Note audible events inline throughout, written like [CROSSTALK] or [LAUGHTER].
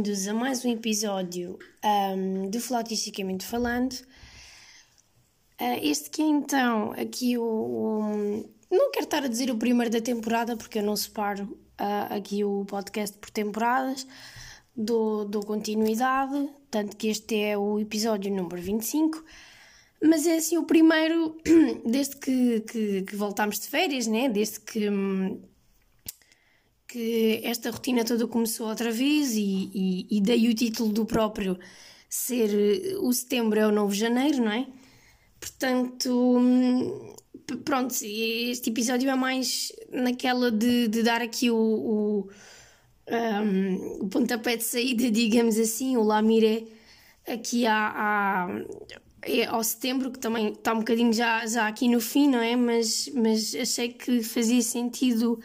bem-vindos a mais um episódio um, de Flautisticamente Falando. Uh, este que é então aqui o, o, Não quero estar a dizer o primeiro da temporada, porque eu não separo uh, aqui o podcast por temporadas, dou, dou continuidade, tanto que este é o episódio número 25. Mas é assim o primeiro [CLEARS THROAT] desde que, que, que voltámos de férias, né? desde que. Que esta rotina toda começou outra vez e, e, e dei o título do próprio ser eh, o setembro é o novo janeiro, não é? Portanto, hum, pronto, este episódio é mais naquela de, de dar aqui o, o, um, o pontapé de saída, [LAUGHS] digamos assim, o Lamire aqui à, à, é ao setembro, que também está um bocadinho já, já aqui no fim, não é? Mas, mas achei que fazia sentido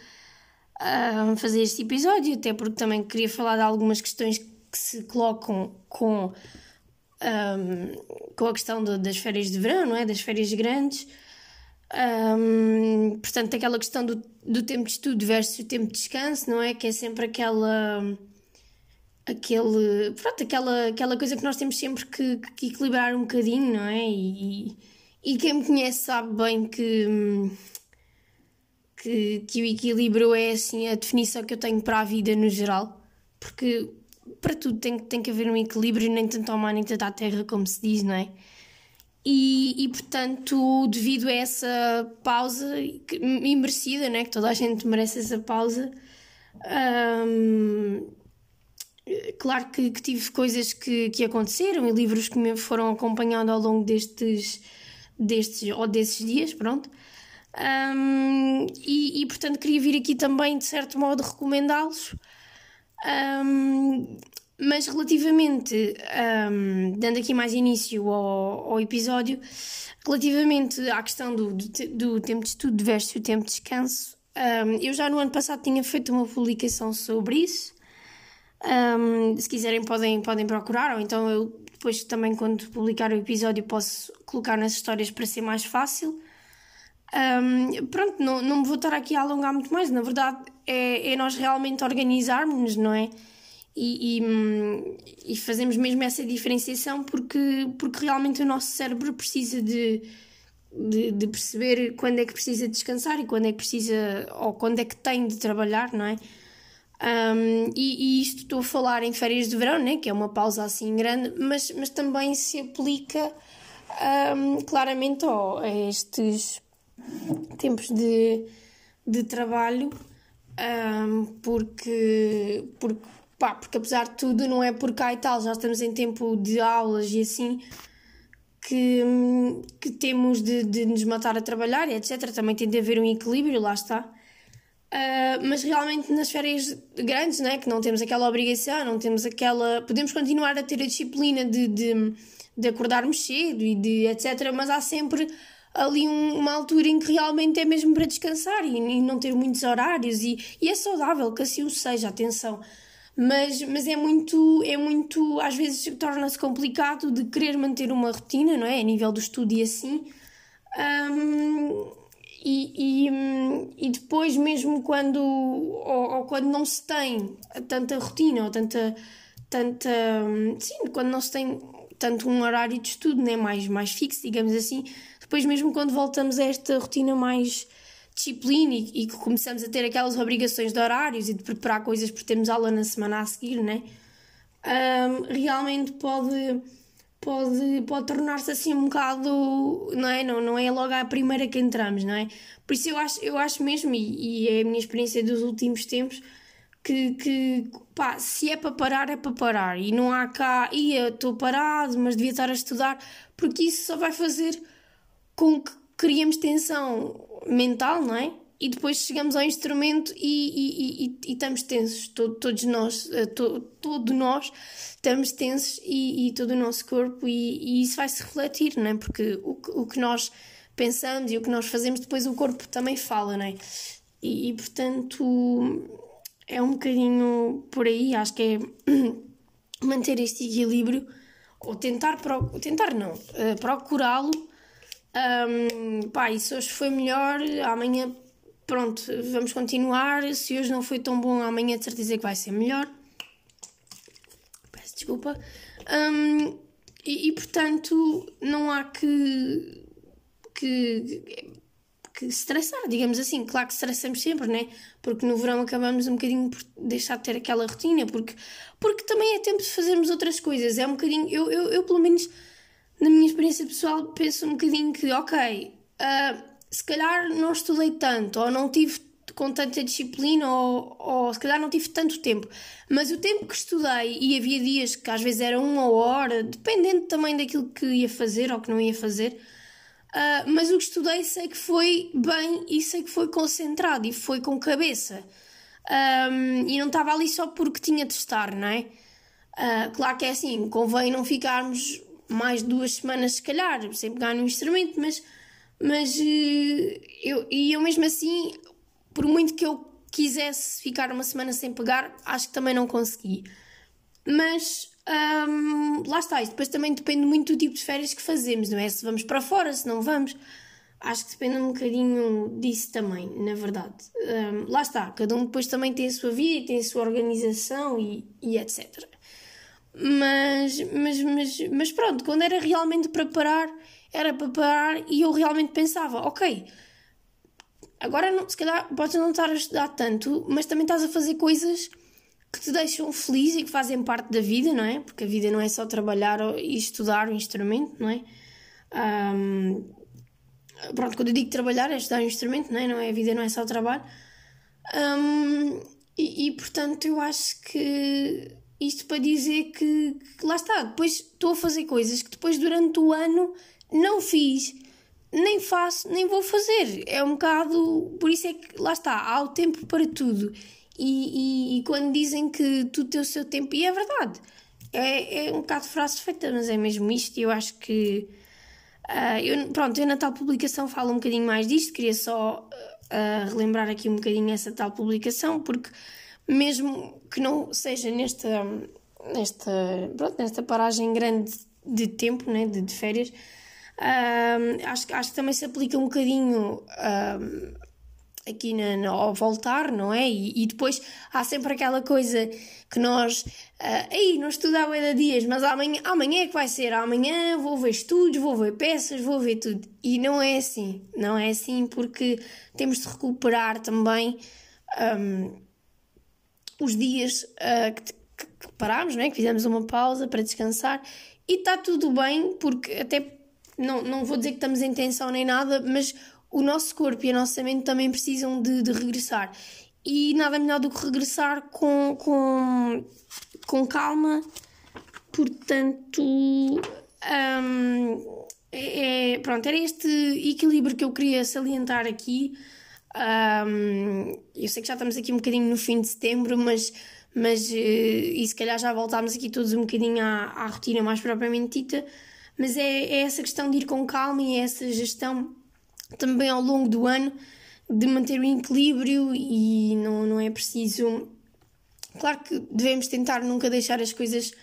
uh, fazer este episódio, até porque também queria falar de algumas questões que se colocam com, um, com a questão das férias de verão, não é? Das férias grandes. Um, portanto, aquela questão do, do tempo de estudo versus o tempo de descanso, não é? Que é sempre aquela. aquele. pronto, aquela, aquela coisa que nós temos sempre que, que equilibrar um bocadinho, não é? E, e quem me conhece sabe bem que. Que, que o equilíbrio é assim a definição que eu tenho para a vida no geral, porque para tudo tem, tem que haver um equilíbrio, nem tanto ao mar nem tanto à terra, como se diz, não é? E, e portanto, devido a essa pausa imerecida, né, que toda a gente merece essa pausa, hum, claro que, que, tive coisas que, que aconteceram e livros que me foram acompanhando ao longo destes, destes ou desses dias, pronto. Um, e, e, portanto queria vir aqui também de certo modo recomendá-los. Um, mas relativamente, um, dando aqui mais início ao, ao, episódio, relativamente à questão do, do, do, tempo de estudo versus o tempo de descanso, eu já no ano passado tinha feito uma publicação sobre isso. se quiserem podem, podem procurar, ou então eu depois também quando publicar o episódio posso colocar nas histórias para ser mais fácil. Um, pronto, não, não me vou estar aqui a alongar muito mais, na verdade é, é nós realmente organizarmos-nos, não é? E, e, e, fazemos mesmo essa diferenciação porque, porque realmente o nosso cérebro precisa de, de, de, perceber quando é que precisa descansar e quando é que precisa, ou quando é que tem de trabalhar, não é? Um, e, e, isto estou a falar em férias de verão, né, que é uma pausa assim grande, mas, mas também se aplica um, claramente ó, a estes tempos de, de trabalho, um, porque, porque, pá, porque apesar de tudo, não é por cá e tal, já estamos em tempo de aulas e assim que, que temos de, de nos matar a trabalhar, etc. Também tem de haver um equilíbrio, lá está. Uh, mas realmente nas férias grandes, né, que não temos aquela obrigação, não temos aquela. Podemos continuar a ter a disciplina de, de, de acordarmos cedo e de etc. Mas há sempre ali um, uma altura em que realmente é mesmo para descansar e, e não ter muitos horários e, e, é saudável que assim o seja, atenção. Mas, mas é muito, é muito, às vezes torna-se complicado de querer manter uma rotina, não é? A nível do estudo e assim. Um, e, e, e, depois, mesmo quando, ou, ou, quando não se tem tanta rotina ou tanta, tanta. Sim, quando não se tem tanto um horário de estudo né, mais, mais fixo, digamos assim, depois, mesmo quando voltamos a esta rotina mais disciplina e, que começamos a ter aquelas obrigações de horários e de preparar coisas porque temos aula na semana a seguir, né? Um, realmente pode, pode, pode tornar-se assim um bocado, não é? Não, não é logo a primeira que entramos, não é? Por isso eu acho, eu acho mesmo, e, e é a minha experiência dos últimos tempos, que, que pá, se é para parar, é para parar. E não há cá, ia, estou parado, mas devia estar a estudar, porque isso só vai fazer com que criamos tensão mental, não é? E depois chegamos ao instrumento e, e, e, e estamos tensos, todo, todos nós, eh, to, todo nós estamos tensos e, todo o nosso corpo e, isso vai se refletir, não é? Porque o, o que nós pensamos e o que nós fazemos, depois o corpo também fala, não é? E, portanto é um bocadinho por aí, acho que é [CLEARS THROAT] manter este equilíbrio ou tentar, tentar não, uh, procurá-lo um, pá, e se hoje foi melhor, amanhã, pronto, vamos continuar. Se hoje não foi tão bom, amanhã de certeza que vai ser melhor. Desculpa. Um, e, e, portanto, não há que, que, que estressar, digamos assim. Claro que estressamos sempre, né? Porque no verão acabamos um bocadinho por deixar de ter aquela rotina, porque, porque também é tempo de fazermos outras coisas. É um bocadinho. Eu, eu, eu pelo menos, na minha experiência pessoal, penso um bocadinho que, ok, uh, se calhar não estudei tanto, ou não tive com tanta disciplina ou, ou se calhar não tive tanto tempo. Mas o tempo que estudei, e havia dias que às vezes era uma hora, dependendo também daquilo que ia fazer ou que não ia fazer, uh, mas o que estudei sei que foi bem e sei que foi concentrado e foi com cabeça. Um, e não estava ali só porque tinha de estar, não é? Uh, claro que é assim, convém não ficarmos mais duas semanas, se calhar, sem pegar no instrumento, mas, mas uh, eu, e eu mesmo assim por muito que eu quisesse ficar uma semana sem pegar, acho que também não consegui. Mas hum, lá está, isso depois também depende muito do tipo de férias que fazemos, não é? Se vamos para fora, se não vamos. Acho que depende um bocadinho disso também, na verdade. Um, lá está, cada um depois também tem a sua vida, tem a sua organização e, e etc. Mas, mas, mas, mas pronto, quando era realmente para parar, era para parar e eu realmente pensava, ok, Agora, não, se calhar, podes não estar a estudar tanto, mas também estás a fazer coisas que te deixam feliz e que fazem parte da vida, não é? Porque a vida não é só trabalhar e estudar o instrumento, não é? Um, pronto, quando eu digo trabalhar é estudar o instrumento, não é? Não é a vida não é só o trabalho. Um, e, e, portanto, eu acho que isto para dizer que, que lá está, depois estou a fazer coisas que depois durante o ano não fiz nem faço, nem vou fazer. É um bocado. Por isso é que lá está, há o tempo para tudo. E, e, e quando dizem que tudo tem o seu tempo, e é verdade, é, é um bocado frase feita, mas é mesmo isto. E eu acho que. Uh, eu, pronto, eu na tal publicação falo um bocadinho mais disto, queria só uh, relembrar aqui um bocadinho essa tal publicação, porque mesmo que não seja nesta, nesta, pronto, nesta paragem grande de tempo, né, de, de férias, um, acho, acho que também se aplica um bocadinho um, aqui na, na, ao voltar, não é? E, e, depois há sempre aquela coisa que nós. Uh, aí, não estudava ainda dias, mas amanhã, amanhã é que vai ser. Amanhã vou ver estudos, vou ver peças, vou ver tudo. E não é assim. Não é assim porque temos de recuperar também um, os dias uh, que, que, parámos, não é? que fizemos uma pausa para descansar. E está tudo bem, porque até não, não vou dizer que estamos em tensão nem nada, mas o nosso corpo e a nossa mente também precisam de, de regressar. E nada melhor do que regressar com, com, com calma. Portanto, um, é, é, pronto, era este equilíbrio que eu queria salientar aqui. Um, eu sei que já estamos aqui um bocadinho no fim de setembro, mas, mas uh, e se calhar já voltámos aqui todos um bocadinho à, à rotina mais propriamente dita mas é, é essa questão de ir com calma e é essa gestão também ao longo do ano de manter o equilíbrio e não, não é preciso. Claro que devemos tentar nunca deixar as coisas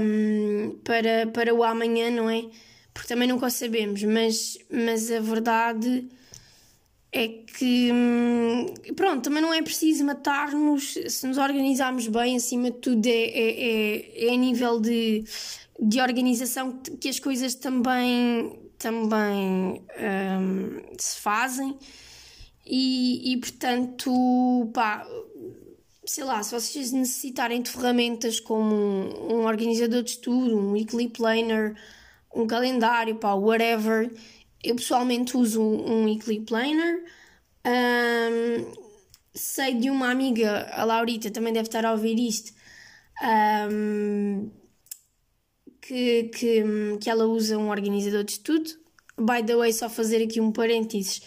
um, para, para o amanhã, não é? Porque também nunca o sabemos, mas, mas a verdade é que, hum, pronto, também não é preciso matar-nos se nos organizarmos bem, acima de tudo, é, é, é, é a nível de de organização que as coisas também, também um, se fazem. E, e portanto, pá, sei lá, se vocês necessitarem de ferramentas como um, um organizador de estudo, um weekly planner, um calendário, pá, whatever, eu pessoalmente uso um weekly planner. Um, sei de uma amiga, a Laurita, também deve estar a ouvir isto, um, que, que, que ela usa um organizador de estudo. By the way, só fazer aqui um parênteses.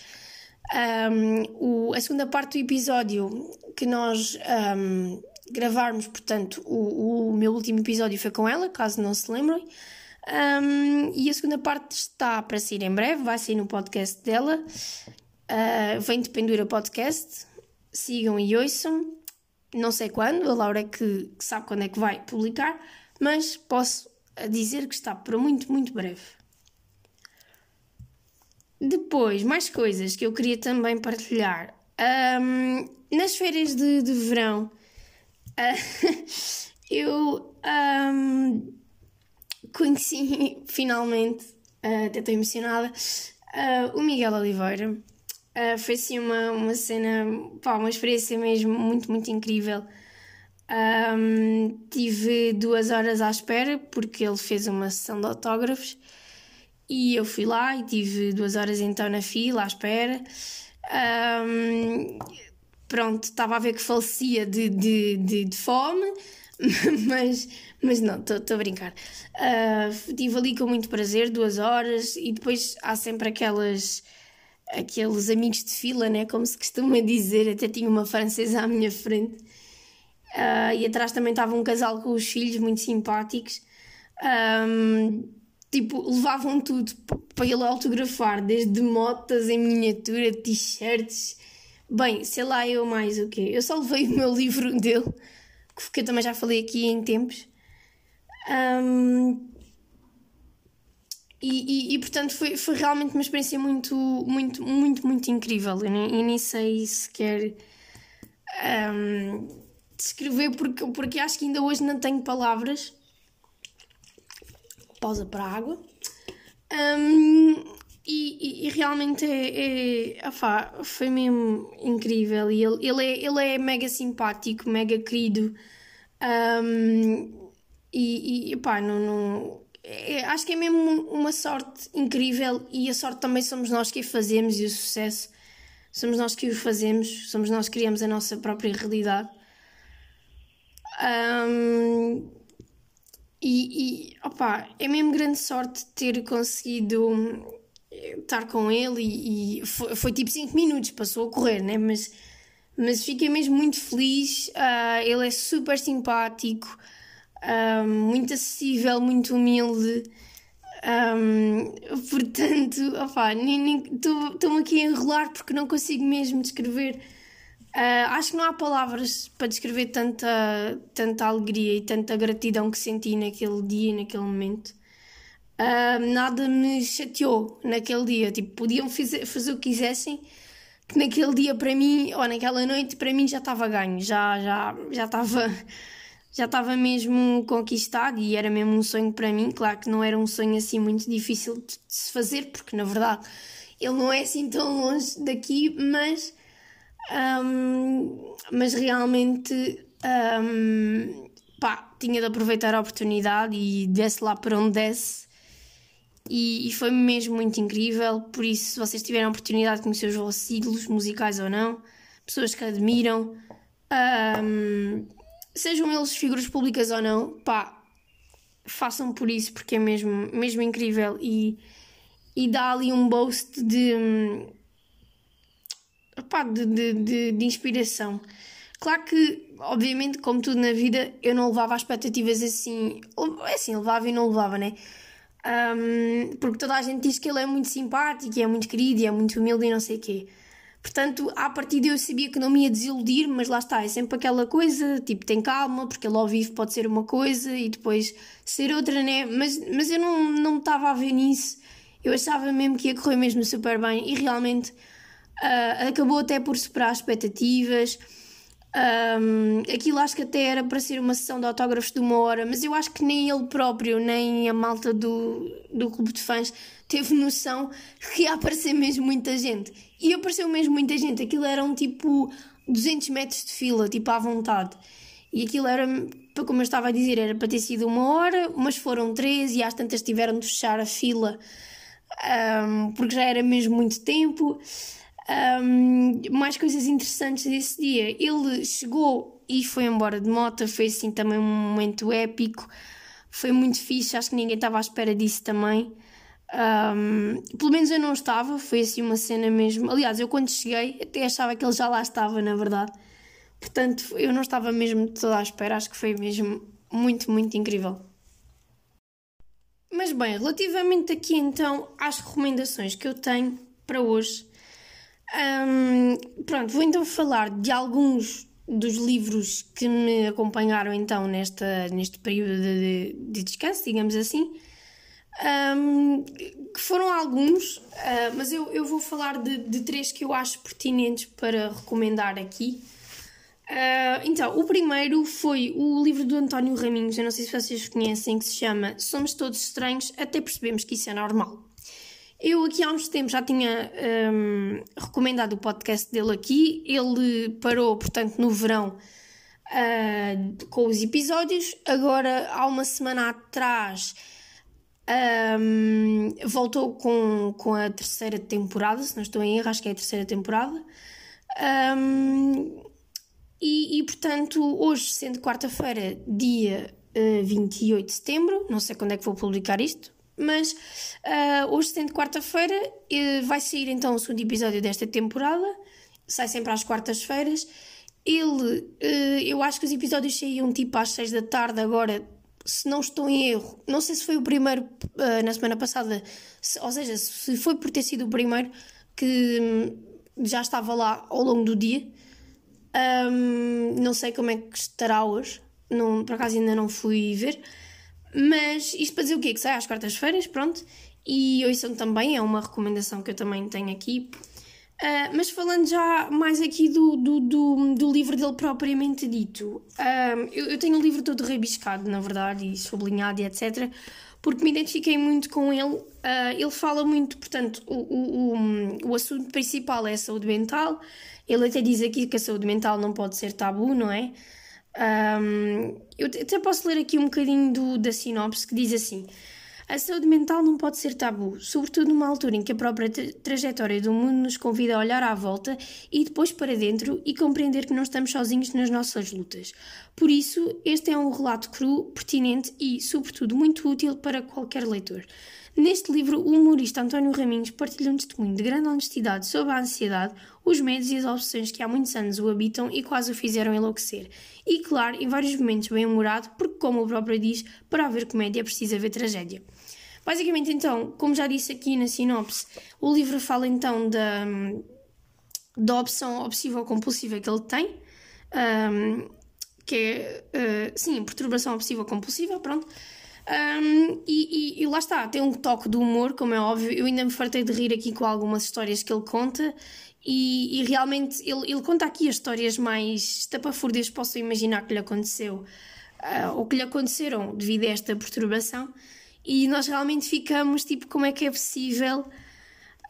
Um, o, a segunda parte do episódio que nós um, gravarmos, portanto, o, o, meu último episódio foi com ela, caso não se lembrem. Um, e a segunda parte está para sair em breve, vai sair no podcast dela. Uh, vem de Pendura Podcast. Sigam e ouçam. Não sei quando, a Laura é que, que sabe quando é que vai publicar, mas posso dizer que está para muito, muito breve. Depois, mais coisas que eu queria também partilhar. Um, nas férias de, de verão, uh, [LAUGHS] eu um, conheci [LAUGHS] finalmente, uh, até estou emocionada, uh, o Miguel Oliveira. Uh, foi assim uma, uma cena, pá, uma experiência mesmo muito, muito incrível. Um, tive duas horas à espera porque ele fez uma sessão de autógrafos e eu fui lá e tive duas horas então na fila à espera. Um, pronto, estava a ver que falecia de, de, de, de fome, [LAUGHS] mas, mas não, estou a brincar. Uh, estive ali com muito prazer, duas horas, e depois há sempre aquelas aqueles amigos de fila, né? como se costuma dizer, até tinha uma francesa à minha frente Uh, e atrás também estava um casal com os filhos muito simpáticos. Um, tipo, levavam tudo para ele autografar, desde motas em miniatura, t-shirts. Bem, sei lá eu mais o quê. Eu só levei o meu [LAUGHS] livro dele, que eu também já falei aqui em tempos. Um, e, e, e, portanto foi, foi realmente uma experiência muito, muito, muito, muito incrível. Eu nem, eu nem sei sequer. Um, descrever porque, porque acho que ainda hoje não tenho palavras. Pausa para a água. Um, e, e, e, realmente é, é afá, foi mesmo incrível. E ele, ele, é, ele é mega simpático, mega querido. Um, e, e pá, não, não é, acho que é mesmo uma sorte incrível. E a sorte também somos nós que a fazemos e o sucesso somos nós que o fazemos, somos nós que criamos a nossa própria realidade. Um, e, e opa, é mesmo grande sorte ter conseguido estar com ele e, e foi, foi, tipo 5 minutos, passou a correr, né? Mas, mas fiquei mesmo muito feliz. Uh, ele é super simpático, uh, muito acessível, muito humilde. Um, [LAUGHS] portanto, estou-me aqui a enrolar porque não consigo mesmo descrever Uh, acho que não há palavras para descrever tanta, tanta alegria e tanta gratidão que senti naquele dia e naquele momento. Uh, nada me chateou naquele dia. Tipo, podiam fazer, fazer o que quisessem, que naquele dia para mim, ou naquela noite, para mim já estava ganho, já já já estava já estava mesmo conquistado e era mesmo um sonho para mim. Claro que não era um sonho assim muito difícil de, se fazer, porque na verdade ele não é assim tão longe daqui, mas um, mas realmente um, pá, tinha de aproveitar a oportunidade e desce lá para onde desce. E, e, foi mesmo muito incrível. Por isso, se vocês tiverem a oportunidade de conhecer os vossos ídolos, musicais ou não, pessoas que admiram, um, sejam eles figuras públicas ou não, pá, façam por isso porque é mesmo, mesmo incrível e, e dá ali um boost de opá, de, de, de, de inspiração. Claro que, obviamente, como tudo na vida, eu não levava as expectativas assim. É assim, levava e não levava, né? Um, porque toda a gente diz que ele é muito simpático, é muito querido, é muito humilde e não sei o quê. Portanto, à partida eu sabia que não me ia desiludir, mas lá está, é sempre aquela coisa, tipo, tem calma, porque ele ao vivo pode ser uma coisa e depois ser outra, né? Mas, mas eu não, não estava a ver nisso. Eu achava mesmo que ia correr mesmo super bem e realmente Uh, acabou até por superar as expectativas. Um, aquilo acho que até era para ser uma sessão de autógrafos de uma hora, mas eu acho que nem ele próprio, nem a malta do, do clube de fãs teve noção que ia aparecer mesmo muita gente. E apareceu mesmo muita gente. Aquilo eram tipo 200 metros de fila, tipo à vontade. E aquilo era, como eu estava a dizer, era para ter sido uma hora, mas foram três e às tantas tiveram de fechar a fila um, porque já era mesmo muito tempo. Um, mais coisas interessantes desse dia. Ele chegou e foi embora de moto, foi assim também um momento épico. Foi muito fixe, acho que ninguém estava à espera disso também. Um, pelo menos eu não estava, foi assim uma cena mesmo. Aliás, eu quando cheguei até achava que ele já lá estava, na verdade. Portanto, eu não estava mesmo toda à espera, acho que foi mesmo muito, muito incrível. Mas bem, relativamente aqui então às recomendações que eu tenho para hoje, um, pronto, vou então falar de alguns dos livros que me acompanharam então nesta, neste período de, de descanso, digamos assim. Um, que foram alguns, uh, mas eu, eu vou falar de, de três que eu acho pertinentes para recomendar aqui. Uh, então, o primeiro foi o livro do António Raminhos, eu não sei se vocês conhecem, que se chama Somos Todos Estranhos, até percebemos que isso é normal. Eu aqui há uns tempos já tinha um, recomendado o podcast dele aqui, ele parou, portanto, no verão uh, com os episódios, agora há uma semana atrás um, voltou com, com a terceira temporada, se não estou em erro, acho que é a terceira temporada. Um, e, e, portanto, hoje, sendo quarta-feira, dia uh, 28 de setembro, não sei quando é que vou publicar isto, mas uh, hoje, sendo quarta-feira, uh, vai sair então o segundo episódio desta temporada, sai sempre às quartas-feiras. Ele, uh, eu acho que os episódios saíam tipo às 6 da tarde, agora, se não estou em erro, não sei se foi o primeiro na semana passada, se, ou seja, se foi por ter sido o primeiro que hum, já estava lá ao longo do dia. Um, não sei como é que estará hoje, não, por acaso ainda não fui ver. Mas isto para dizer o quê? Que sai às quartas-feiras, pronto. E ouçam também, é uma recomendação que eu também tenho aqui. Uh, mas falando já mais aqui do, do, do, do livro dele propriamente dito, uh, eu, eu, tenho o livro todo rebiscado, na verdade, e sublinhado e etc., porque me identifiquei muito com ele. Uh, ele fala muito, portanto, o, o, o, o assunto principal é a saúde mental. Ele até diz aqui que a saúde mental não pode ser tabu, não é? Um, eu até posso ler aqui um bocadinho do, da sinopse que diz assim: A saúde mental não pode ser tabu, sobretudo numa altura em que a própria tra trajetória do mundo nos convida a olhar à volta e depois para dentro e compreender que não estamos sozinhos nas nossas lutas. Por isso, este é um relato cru, pertinente e, sobretudo, muito útil para qualquer leitor. Neste livro, o humorista António Raminhos partilha um testemunho de grande honestidade sobre a ansiedade, os medos e as obsessões que há muitos anos o habitam e quase o fizeram enlouquecer. E, claro, em vários momentos bem-humorado, porque, como o próprio diz, para haver comédia é preciso haver tragédia. Basicamente, então, como já disse aqui na sinopse, o livro fala então da, da opção obsessiva-compulsiva que ele tem, um, que é, uh, sim, perturbação obsessiva-compulsiva, pronto. Um, e, e, e, lá está, tem um toque de humor, como é óbvio. Eu ainda me fartei de rir aqui com algumas histórias que ele conta. E, e realmente ele, ele conta aqui as histórias mais estapafúrdias que posso imaginar que lhe aconteceu uh, ou que lhe aconteceram devido a esta perturbação. E nós realmente ficamos tipo, como é que é possível?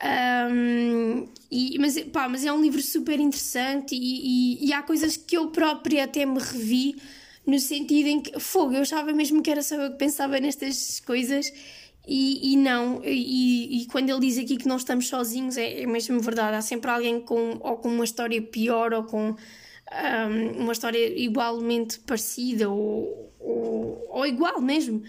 Um, e, mas, pá, mas é um livro super interessante e, e há coisas que eu própria até me revi no sentido em que, fogo, eu achava mesmo que era só eu que pensava nestas coisas e, e não, e, e, quando ele diz aqui que não estamos sozinhos, é, é mesmo verdade. Há sempre alguém com, ou com uma história pior ou com um, uma história igualmente parecida ou, ou, ou, igual mesmo.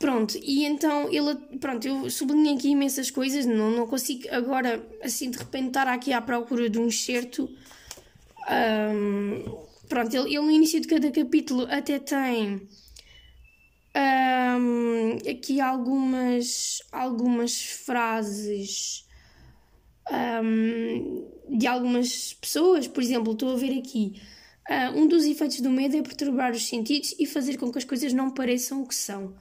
Pronto, e então ele, pronto, eu sublinhei aqui imensas coisas, não, não consigo agora, assim, de repente estar aqui à procura de um excerto. Um, pronto, ele, ele no início de cada capítulo até tem um, aqui algumas, algumas frases um, de algumas pessoas, por exemplo, estou a ver aqui. Uh, um dos efeitos do medo é perturbar os sentidos e fazer com que as coisas não pareçam o que são.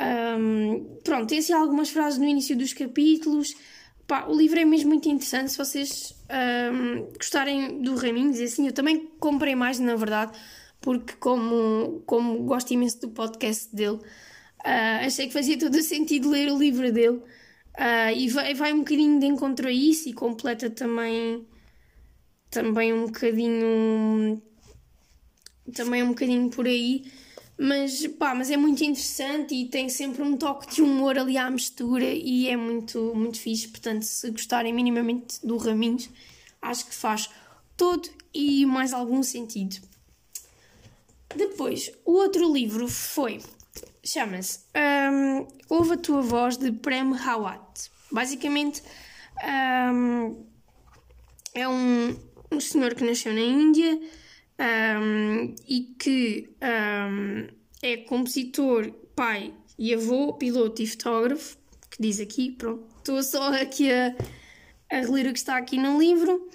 Um, pronto, tem assim algumas frases no início dos capítulos. Pá, o livro é mesmo muito interessante. Se vocês um, gostarem do Raminhos, e assim, eu também comprei mais, na verdade, porque, como, como gosto imenso do podcast dele, uh, achei que fazia todo o sentido ler o livro dele. Uh, e vai, vai um bocadinho de encontro a isso e completa também, também um bocadinho. Também um bocadinho por aí. Mas, pá, mas é muito interessante e tem sempre um toque de humor ali à mistura e é muito, muito fixe. Portanto, se gostarem minimamente do Raminhos, acho que faz todo e mais algum sentido. Depois, o outro livro foi. Chama-se um, Ouve a Tua Voz de Prem Rawat. Basicamente, um, é um, um senhor que nasceu na Índia um, e que um, é compositor, pai e avô, piloto e fotógrafo, que diz aqui, pronto, estou só aqui a, a reler o que está aqui no livro.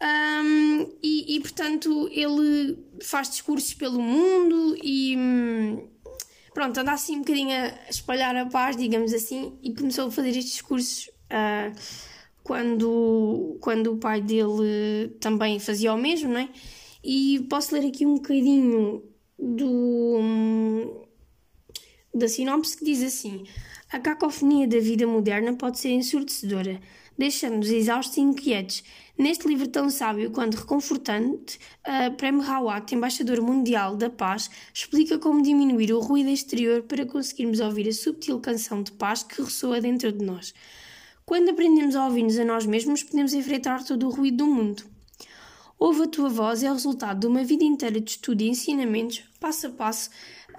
Um, e, e, portanto ele faz discursos pelo mundo e pronto, anda assim um bocadinho a espalhar a paz, digamos assim, e começou a fazer estes discursos uh, quando, quando o pai dele também fazia o mesmo, não é? E posso ler aqui um bocadinho do, da sinopse que diz assim: A cacofonia da vida moderna pode ser ensurdecedora, deixando-nos exaustos e inquietos. Neste livro tão sábio quanto reconfortante, uh, Prem Rawat, embaixador mundial da paz, explica como diminuir o ruído exterior para conseguirmos ouvir a subtil canção de paz que ressoa dentro de nós. Quando aprendemos a ouvir-nos a nós mesmos, podemos enfrentar todo o ruído do mundo. Ouve a tua voz é o resultado de uma vida inteira de estudo e ensinamentos, passo a passo.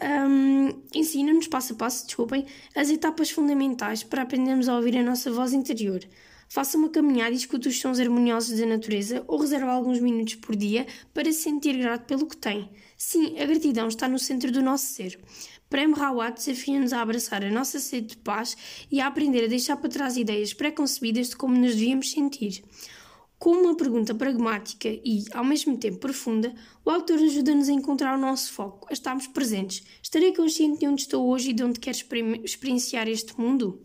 Um, Ensina-nos, passo a passo, desculpem, as etapas fundamentais para aprendermos a ouvir a nossa voz interior. Faça uma caminhada e escute os sons harmoniosos da natureza ou reserve alguns minutos por dia para se sentir grato pelo que tem. Sim, a gratidão está no centro do nosso ser. Prem Rawat desafia-nos a abraçar a nossa sede de paz e a aprender a deixar para trás ideias preconcebidas de como nos devíamos sentir. Com uma pergunta pragmática e, ao mesmo tempo, profunda, o autor ajuda-nos a encontrar o nosso foco, a estarmos presentes. Estarei consciente de onde estou hoje e de onde quero experienciar este mundo?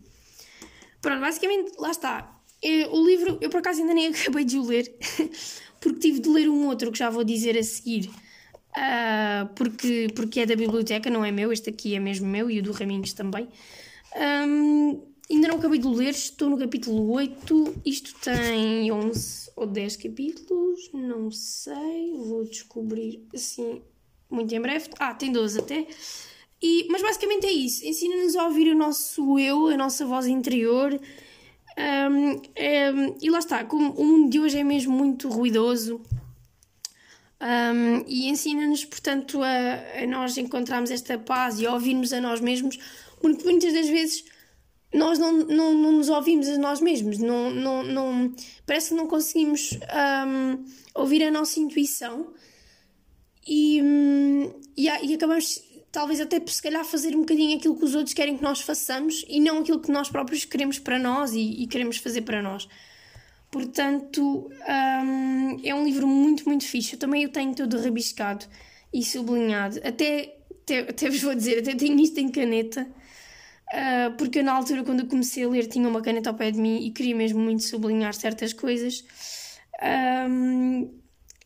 Pronto, basicamente, lá está. É, o livro, eu por acaso ainda nem [LAUGHS] acabei de o ler, porque tive de ler um outro que já vou dizer a seguir, uh, porque, porque é da biblioteca, não é meu, este aqui é mesmo meu e o do Raminhos também. Um, ainda não acabei de ler, estou no capítulo 8, isto tem 11 ou 10 capítulos, não sei, vou descobrir assim muito em breve. Ah, tem 12 até. E, mas basicamente é isso, ensina-nos a ouvir o nosso eu, a nossa voz interior um, um, e lá está, como o mundo de hoje é mesmo muito ruidoso um, e ensina-nos, portanto, a, a, nós encontrarmos esta paz e a ouvirmos a nós mesmos, porque muitas das vezes nós não, não, não nos ouvimos a nós mesmos, não, não, não, parece que não conseguimos ouvir a nossa intuição e, e, e acabamos talvez até se calhar fazer um bocadinho aquilo que os outros querem que nós façamos e não aquilo que nós próprios queremos para nós e, e queremos fazer para nós. Portanto, um, é um livro muito, muito fixe. Eu também o tenho todo rabiscado e sublinhado. Até, até, até vos vou dizer, até tenho isto em caneta. Uh, porque eu, na altura, quando eu comecei a ler, tinha uma caneta ao pé de mim e queria mesmo muito sublinhar certas coisas. Um,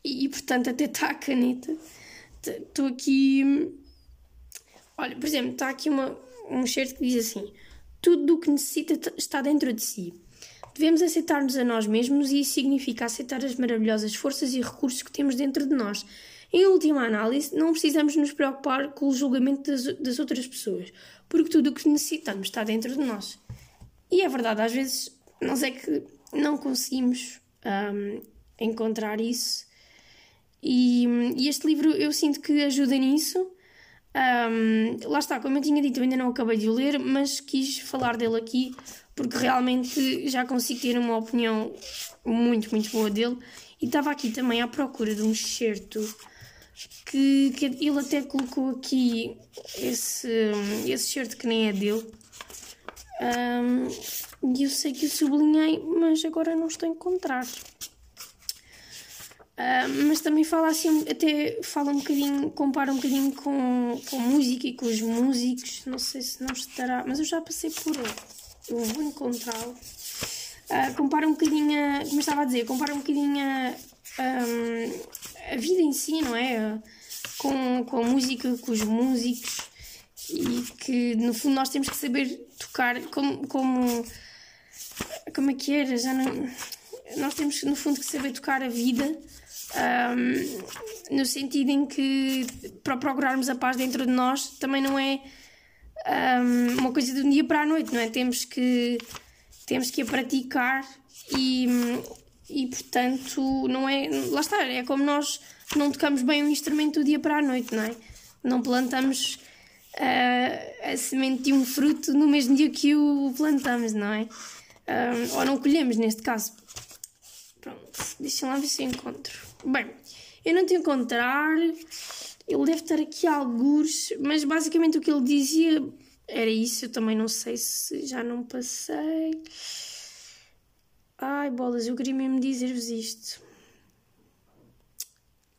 e, portanto, até está a caneta. Estou aqui Olha, por exemplo, está aqui uma, um certo que diz assim: tudo o que necessita está dentro de si. Devemos aceitar-nos a nós mesmos e isso significa aceitar as maravilhosas forças e recursos que temos dentro de nós. Em última análise, não precisamos nos preocupar com o julgamento das, das outras pessoas, porque tudo o que necessitamos está dentro de nós. E é verdade, às vezes nós é que não conseguimos um, encontrar isso. E, e, este livro eu sinto que ajuda nisso um, lá está, como eu tinha dito, eu ainda não acabei de o ler, mas quis falar dele aqui porque realmente já consigo ter uma opinião muito, muito boa dele. E estava aqui também à procura de um excerto que, que ele até colocou aqui esse, esse excerto que nem é dele. E eu sei que o sublinhei, mas agora não estou a encontrar. Uh, mas também fala assim, até fala um bocadinho, compara um bocadinho com, com música e com os músicos. Não sei se não estará, mas eu já passei por ele. Eu vou encontrá-lo. Uh, compara um bocadinho, a, como estava a dizer, compara um bocadinho a, um, a vida em si, não é? Com, com a música, com os músicos e que no fundo nós temos que saber tocar como, como, como é que era, já não. Nós temos no fundo que saber tocar a vida um, no sentido em que para procurarmos a paz dentro de nós também não é um, uma coisa de um dia para a noite, não é? Temos que, temos que a praticar e, e portanto não é. Lá está, é como nós não tocamos bem um instrumento do dia para a noite, não é? Não plantamos uh, a semente de um fruto no mesmo dia que o plantamos, não é? Ou não colhemos neste caso. Pronto, deixa lá ver se eu encontro. Bem, eu não te encontrar, ele deve estar aqui alguns, mas basicamente o que ele dizia era isso. Eu também não sei se já não passei. Ai, bolas, eu queria mesmo dizer-vos isto.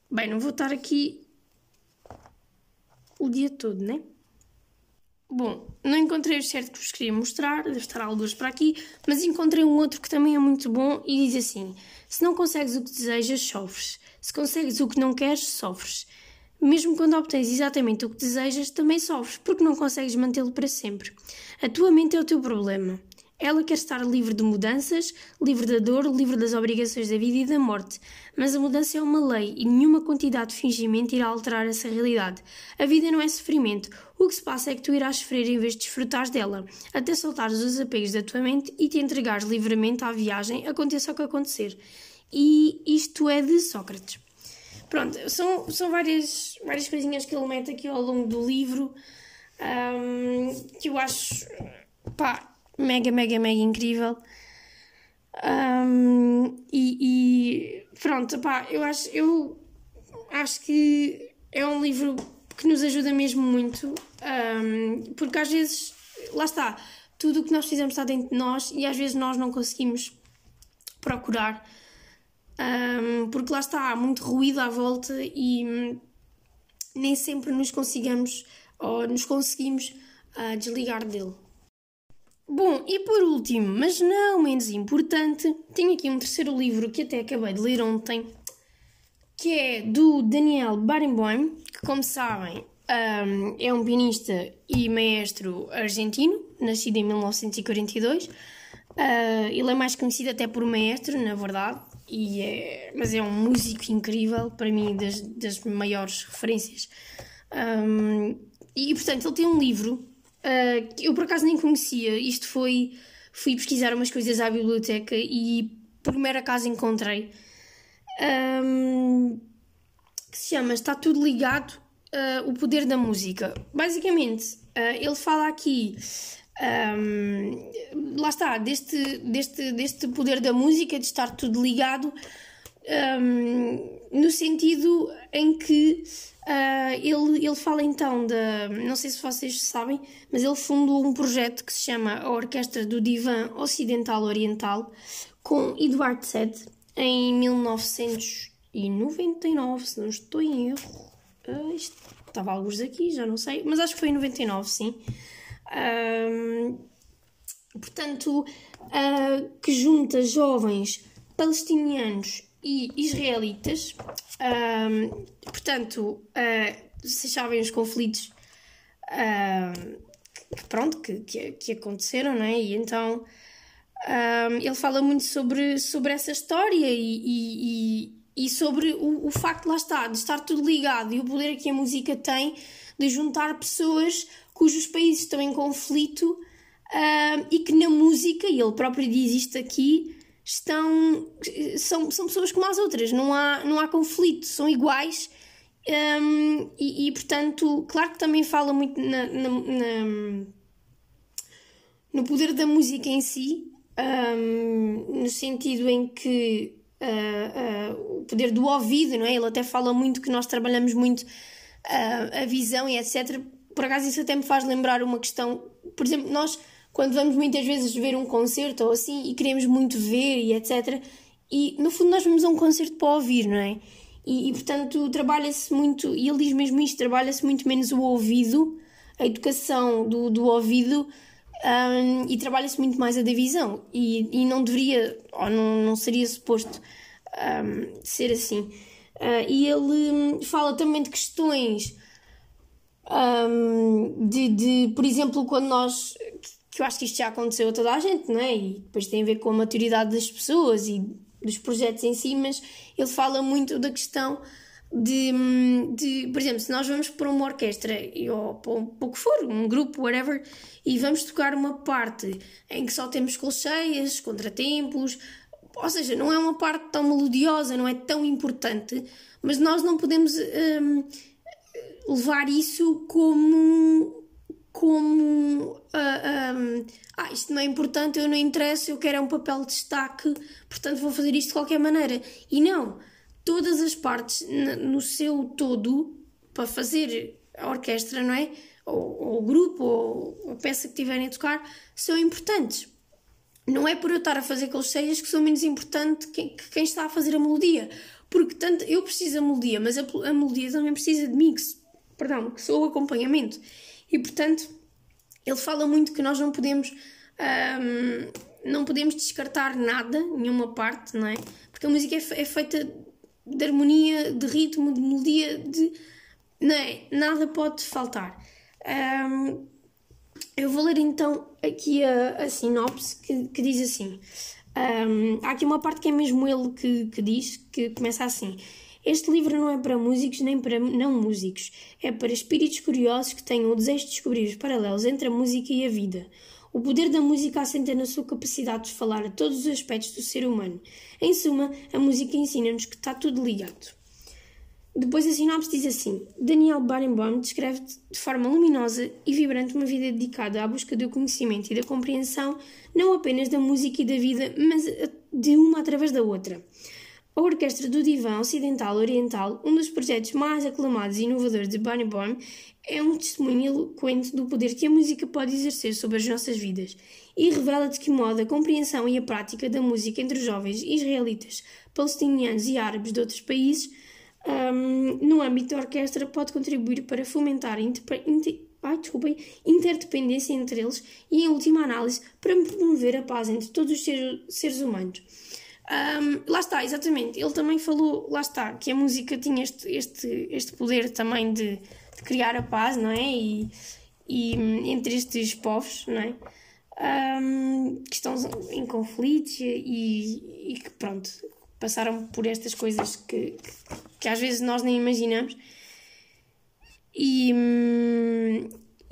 Bem, não vou estar aqui o dia todo, né? Bom, não encontrei o certo que vos queria mostrar, deve estar alguns para aqui, mas encontrei um outro que também é muito bom e diz assim: Se não consegues o que desejas, sofres. Se consegues o que não queres, sofres. Mesmo quando obtens exatamente o que desejas, também sofres, porque não consegues mantê-lo para sempre. A tua mente é o teu problema. Ela quer estar livre de mudanças, livre da dor, livre das obrigações da vida e da morte. Mas a mudança é uma lei e nenhuma quantidade de fingimento irá alterar essa realidade. A vida não é sofrimento. O que se passa é que tu irás sofrer em vez de desfrutares dela, até soltares os apegos da tua mente e te entregares livremente à viagem, aconteça o que acontecer. E isto é de Sócrates. Pronto, são, são várias, várias coisinhas que ele mete aqui ao longo do livro um, que eu acho. pá mega, mega, mega incrível. Um, e, e, pronto, pá, eu acho, eu acho que é um livro que nos ajuda mesmo muito, um, porque às vezes, lá está, tudo o que nós fizemos está dentro de nós e às vezes nós não conseguimos procurar, um, porque lá está, há muito ruído à volta e nem sempre nos consigamos ou nos conseguimos uh, desligar dele. Bom, e por último, mas não menos importante, tenho aqui um terceiro livro que até acabei de ler ontem, que é do Daniel Barenboim, que, como sabem, um, é um pianista e maestro argentino, nascido em 1942. Uh, ele é mais conhecido até por maestro, na verdade, e é, mas é um músico incrível, para mim, das, das maiores referências. Um, e, portanto, ele tem um livro Uh, eu por acaso nem conhecia. Isto foi. Fui pesquisar umas coisas à biblioteca e por mera casa encontrei. Um, que se chama Está Tudo Ligado uh, O Poder da Música. Basicamente, uh, ele fala aqui. Um, lá está, deste, deste, deste poder da música, de estar tudo ligado, um, no sentido em que Uh, ele, ele fala então da. Não sei se vocês sabem, mas ele fundou um projeto que se chama a Orquestra do Divã Ocidental Oriental com Eduardo Sed em 1999, se não estou em erro. Uh, estava alguns aqui, já não sei, mas acho que foi em 99, sim. Uh, portanto, que junta jovens palestinianos e israelitas. Um, portanto, uh, vocês sabem os conflitos uh, que, pronto, que, que, que, aconteceram, não é? E então um, ele fala muito sobre, sobre essa história e, e, e, sobre o, o facto, lá está, de estar tudo ligado e o poder que a música tem de juntar pessoas cujos países estão em conflito uh, e que na música, e ele próprio diz isto aqui, estão são, são pessoas como as outras, não há, não há conflito, são iguais um, e, e, portanto, claro que também fala muito na, na, na, no poder da música em si, um, no sentido em que uh, uh, o poder do ouvido, não é? Ele até fala muito que nós trabalhamos muito uh, a visão e etc. Por acaso, isso até me faz lembrar uma questão, por exemplo, nós quando vamos muitas vezes ver um concerto ou assim e queremos muito ver e etc. E no fundo nós vamos a um concerto para ouvir, não é? E, e portanto trabalha-se muito, e ele diz mesmo isto: trabalha-se muito menos o ouvido, a educação do, do ouvido. Um, e trabalha-se muito mais a da visão e, e não deveria ou não, não seria suposto um, ser assim uh, e ele hum, fala também de questões um, de, de, por exemplo, quando nós que eu acho que isto já aconteceu a toda a gente, não é? E depois tem a ver com a maturidade das pessoas e dos projetos em si, mas ele fala muito da questão de, de por exemplo, se nós vamos para uma orquestra ou para o que for, um grupo, whatever, e vamos tocar uma parte em que só temos colcheias, contratempos, ou seja, não é uma parte tão melodiosa, não é tão importante, mas nós não podemos hum, levar isso como como ah, um, ah, isto não é importante, eu não interesso, eu quero é um papel de destaque, portanto vou fazer isto de qualquer maneira. E não, todas as partes no seu todo para fazer a orquestra, não é? Ou, ou o grupo, ou a peça que tiverem a tocar, são importantes. Não é por eu estar a fazer colcheias que sou menos importante que, que quem está a fazer a melodia. Porque tanto eu preciso da melodia, mas a, a melodia também precisa de que, perdão, que sou o acompanhamento. E portanto, ele fala muito que nós não podemos. Um, não podemos descartar nada, nenhuma parte, não é? Porque a música é, é feita de harmonia, de ritmo, de melodia, de. Não é? Nada pode faltar. Um, eu vou ler então aqui a, a sinopse que, que diz assim. Um, há aqui uma parte que é mesmo ele que, que diz, que começa assim. Este livro não é para músicos nem para não músicos, é para espíritos curiosos que tenham o desejo de descobrir os paralelos entre a música e a vida. O poder da música assenta na sua capacidade de falar a todos os aspectos do ser humano. Em suma, a música ensina-nos que está tudo ligado. Depois a sinopse diz assim: Daniel Barenboim descreve de forma luminosa e vibrante uma vida dedicada à busca do conhecimento e da compreensão, não apenas da música e da vida, mas de uma através da outra. A Orquestra do Divã Ocidental Oriental, um dos projetos mais aclamados e inovadores de Barenboim, é um testemunho eloquente do poder que a música pode exercer sobre as nossas vidas e revela de que modo a compreensão e a prática da música entre os jovens israelitas, palestinianos e árabes de outros países um, no âmbito da orquestra pode contribuir para fomentar a inter, inter, ai, desculpem, interdependência entre eles e, em última análise, para promover a paz entre todos os seres humanos. Um, lá está, exatamente. Ele também falou, lá está, que a música tinha este, este, este poder também de, de criar a paz, não é? E, e entre estes povos, não é? Um, que estão em conflitos e, e que, pronto, passaram por estas coisas que, que às vezes nós nem imaginamos. E,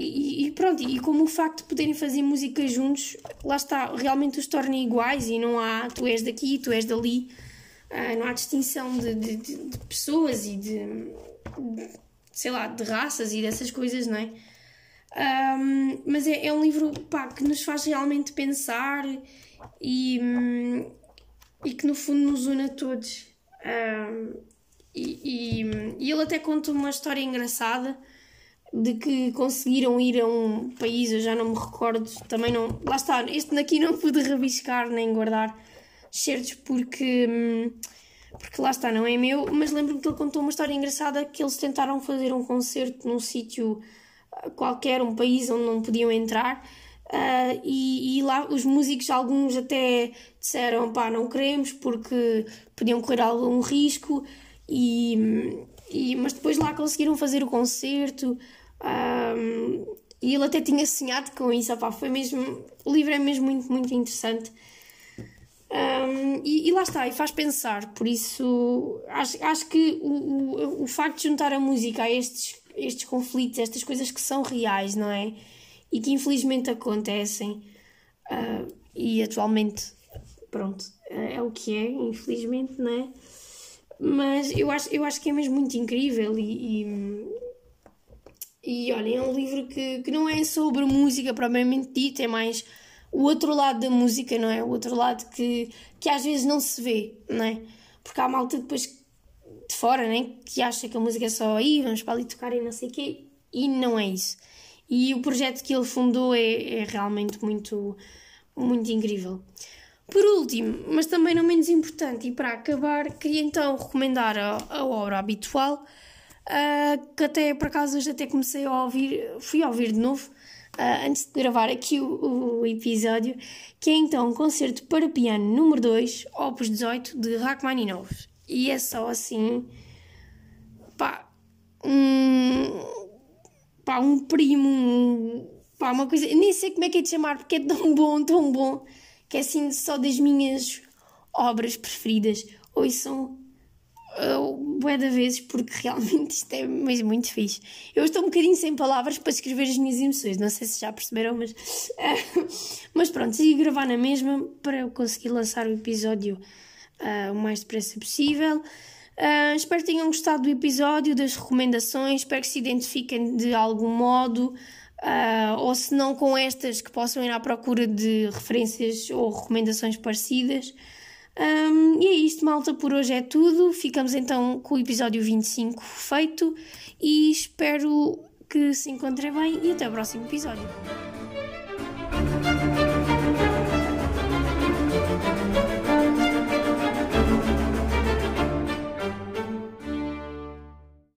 e, pronto, e como o facto de poderem fazer música juntos, lá está, realmente os torna iguais e não há tu és daqui, tu és dali, uh, não há distinção de, de, de, pessoas e de, de, sei lá, de raças e dessas coisas, não é? Um, mas é, é um livro pá, que nos faz realmente pensar e, e que no fundo nos une a todos. Um, e, e, e, ele até conta uma história engraçada de que conseguiram ir a um país, eu já não me recordo, também não. Lá está, este daqui não pude rabiscar nem guardar certos porque. Porque lá está, não é meu, mas lembro-me que ele contou uma história engraçada que eles tentaram fazer um concerto num sítio qualquer, um país onde não podiam entrar, Uh, e, e, lá os músicos, alguns até disseram pá, não queremos porque podiam correr algum risco, e, e, mas depois lá conseguiram fazer o concerto. Um, e ele até tinha sonhado com isso, opá, foi mesmo, o livro é mesmo muito, muito interessante. Um, e, e, lá está, e faz pensar, por isso acho, acho que o, o, o facto de juntar a música a estes, estes conflitos, estas coisas que são reais, não é? e que infelizmente acontecem uh, e atualmente, pronto, uh, é o que é, infelizmente, não é? Mas eu acho, eu acho que é mesmo muito incrível e, e, e olha, é um livro que, que não é sobre música propriamente dita, é mais o outro lado da música, não é? O outro lado que, que às vezes não se vê, não é? Porque há malta depois de fora, né? Que acha que a música é só aí, vamos para ali tocar e não sei o quê, e não é isso. E o projeto que ele fundou é, é realmente muito, muito incrível. Por último, mas também não menos importante, e para acabar, queria então recomendar a, a obra habitual, uh, que até por acaso hoje até comecei a ouvir, fui a ouvir de novo, uh, antes de gravar aqui o, o, episódio, que é então o concerto para piano número 2, opus 18, de Rachmaninoff. E é só assim, pá, um, pá, um primo, um, pá, uma coisa, nem sei como é que é de chamar, porque é tão bom, tão bom, que é assim só das minhas obras preferidas. Ou são uh, bué de vezes, porque [LAUGHS] realmente isto é muito fixe. Eu estou um bocadinho sem palavras para descrever as minhas emoções, não sei se já perceberam, mas, uh, [LAUGHS] mas pronto, decidi gravar na mesma para eu conseguir lançar o episódio uh, o mais depressa possível. Uh, espero que tenham gostado do episódio, das recomendações, espero que se identifiquem de algum modo, uh, ou se não com estas, que possam ir à procura de referências ou recomendações parecidas. Um, e é isto, malta, por hoje é tudo. Ficamos então com o episódio 25 feito e espero que se encontrem bem e até o próximo episódio.